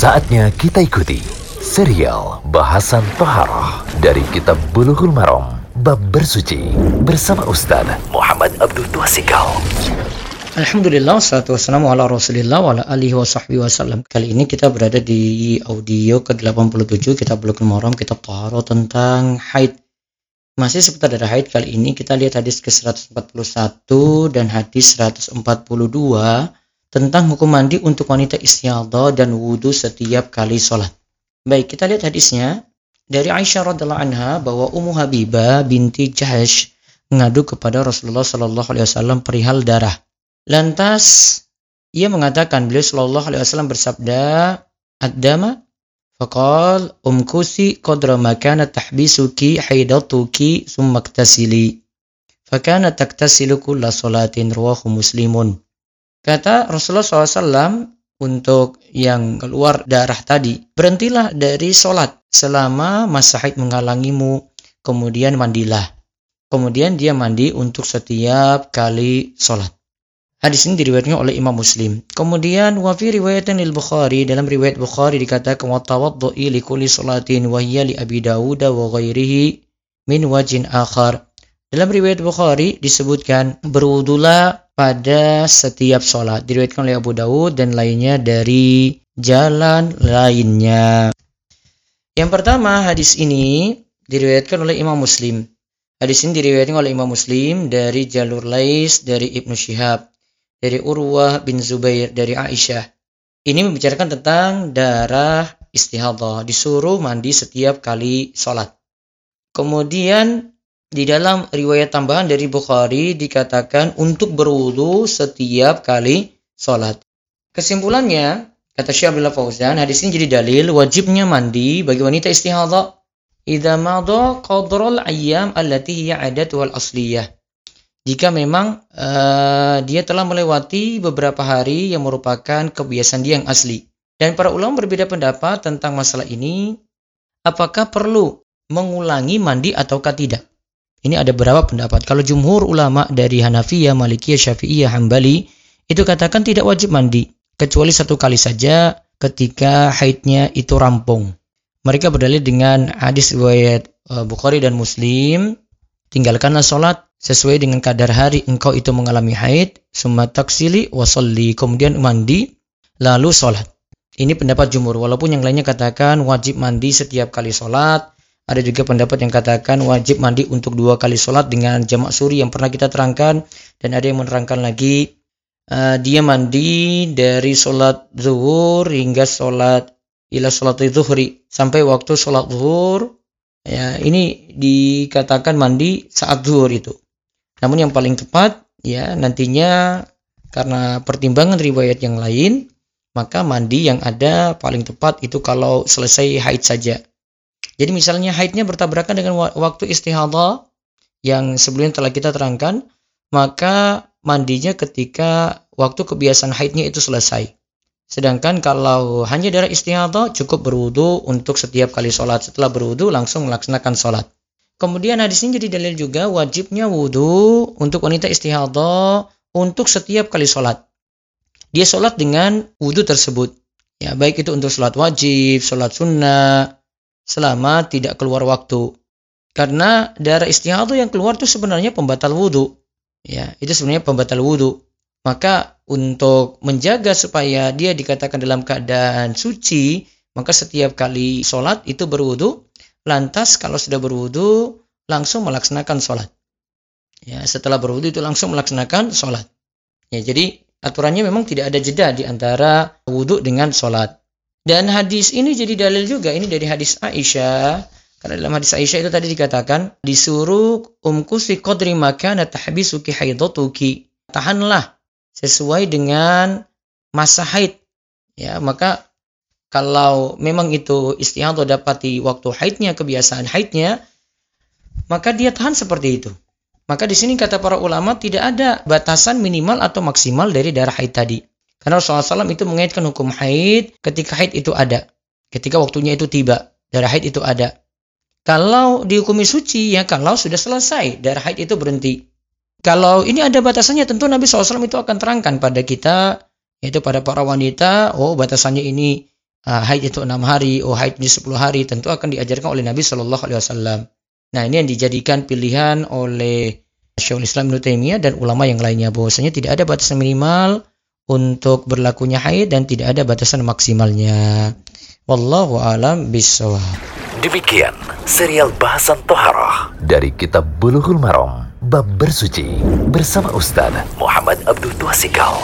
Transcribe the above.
Saatnya kita ikuti serial bahasan Toharoh dari Kitab Bulughul Maram Bab Bersuci bersama Ustaz Muhammad Abdul Twasikal. Alhamdulillah, salatu wassalamu ala rasulillah wa ala alihi wa sahbihi wasallam. Kali ini kita berada di audio ke-87 kita Bulughul Maram, kitab Toharoh tentang haid. Masih seputar darah haid kali ini kita lihat hadis ke-141 dan hadis 142 tentang hukum mandi untuk wanita istiadah dan wudhu setiap kali sholat. Baik, kita lihat hadisnya. Dari Aisyah radhiallahu anha bahwa Ummu Habibah binti Jahash mengadu kepada Rasulullah Shallallahu alaihi wasallam perihal darah. Lantas ia mengatakan beliau Shallallahu alaihi wasallam bersabda, "Ad-dama?" Faqal umkusi qadra ma kana tahbisuki haidatuki summa iktasili. Fakana taktasilu kulla salatin rawahu muslimun. Kata Rasulullah SAW untuk yang keluar darah tadi, berhentilah dari sholat selama masa haid menghalangimu, kemudian mandilah. Kemudian dia mandi untuk setiap kali sholat. Hadis ini diriwayatkan oleh Imam Muslim. Kemudian wa fi riwayatin lil Bukhari dalam riwayat Bukhari dikatakan wa tawaddu'i li kulli salatin wa hiya li Abi Dawud wa ghairihi min wajin akhar. Dalam riwayat Bukhari disebutkan berwudulah pada setiap sholat. Diriwayatkan oleh Abu Dawud dan lainnya dari jalan lainnya. Yang pertama hadis ini diriwayatkan oleh Imam Muslim. Hadis ini diriwayatkan oleh Imam Muslim dari jalur Lais dari Ibnu Syihab, dari Urwah bin Zubair dari Aisyah. Ini membicarakan tentang darah istihadah, disuruh mandi setiap kali sholat. Kemudian di dalam riwayat tambahan dari Bukhari dikatakan untuk berwudu setiap kali sholat. Kesimpulannya, kata Syekh Abdullah Fauzan, hadis ini jadi dalil wajibnya mandi bagi wanita istihadah idza madha qadral ayyam allati hiya wal asliyah. Jika memang uh, dia telah melewati beberapa hari yang merupakan kebiasaan dia yang asli. Dan para ulama berbeda pendapat tentang masalah ini, apakah perlu mengulangi mandi ataukah tidak. Ini ada beberapa pendapat. Kalau jumhur ulama dari Hanafiyah, Malikiyah, Syafi'iyah, Hambali itu katakan tidak wajib mandi kecuali satu kali saja ketika haidnya itu rampung. Mereka berdalil dengan hadis riwayat uh, Bukhari dan Muslim, tinggalkanlah sholat sesuai dengan kadar hari engkau itu mengalami haid, summa taksili wasalli, kemudian mandi, lalu sholat. Ini pendapat jumhur, walaupun yang lainnya katakan wajib mandi setiap kali sholat, ada juga pendapat yang katakan wajib mandi untuk dua kali sholat dengan jamak suri yang pernah kita terangkan. Dan ada yang menerangkan lagi uh, dia mandi dari sholat zuhur hingga sholat ila sholat zuhri sampai waktu sholat zuhur. Ya, ini dikatakan mandi saat zuhur itu. Namun yang paling tepat ya nantinya karena pertimbangan riwayat yang lain maka mandi yang ada paling tepat itu kalau selesai haid saja jadi misalnya haidnya bertabrakan dengan waktu istihadah yang sebelumnya telah kita terangkan, maka mandinya ketika waktu kebiasaan haidnya itu selesai. Sedangkan kalau hanya darah istihadah cukup berwudu untuk setiap kali sholat. Setelah berwudu langsung melaksanakan sholat. Kemudian hadis ini jadi dalil juga wajibnya wudu untuk wanita istihadah untuk setiap kali sholat. Dia sholat dengan wudu tersebut. Ya, baik itu untuk sholat wajib, sholat sunnah, selama tidak keluar waktu. Karena darah istihadah yang keluar itu sebenarnya pembatal wudhu. Ya, itu sebenarnya pembatal wudhu. Maka untuk menjaga supaya dia dikatakan dalam keadaan suci, maka setiap kali sholat itu berwudhu. Lantas kalau sudah berwudhu, langsung melaksanakan sholat. Ya, setelah berwudhu itu langsung melaksanakan sholat. Ya, jadi aturannya memang tidak ada jeda di antara wudhu dengan sholat. Dan hadis ini jadi dalil juga ini dari hadis Aisyah. Karena dalam hadis Aisyah itu tadi dikatakan disuruh umku si qadri makana tahbisuki haidatuki. Tahanlah sesuai dengan masa haid. Ya, maka kalau memang itu istihadah dapati waktu haidnya, kebiasaan haidnya, maka dia tahan seperti itu. Maka di sini kata para ulama tidak ada batasan minimal atau maksimal dari darah haid tadi. Karena Rasulullah SAW itu mengaitkan hukum haid ketika haid itu ada. Ketika waktunya itu tiba. Darah haid itu ada. Kalau dihukumi suci, ya kalau sudah selesai, darah haid itu berhenti. Kalau ini ada batasannya, tentu Nabi SAW itu akan terangkan pada kita, yaitu pada para wanita, oh batasannya ini uh, haid itu enam hari, oh haid ini 10 hari, tentu akan diajarkan oleh Nabi Shallallahu Alaihi Wasallam. Nah ini yang dijadikan pilihan oleh Syekhul Islam Ibnu Taimiyah dan ulama yang lainnya bahwasanya tidak ada batasan minimal untuk berlakunya haid dan tidak ada batasan maksimalnya. Wallahu alam bisawab. Demikian serial bahasan toharah dari kitab Bulughul Maram bab bersuci bersama Ustaz Muhammad Abdul Tuasikal.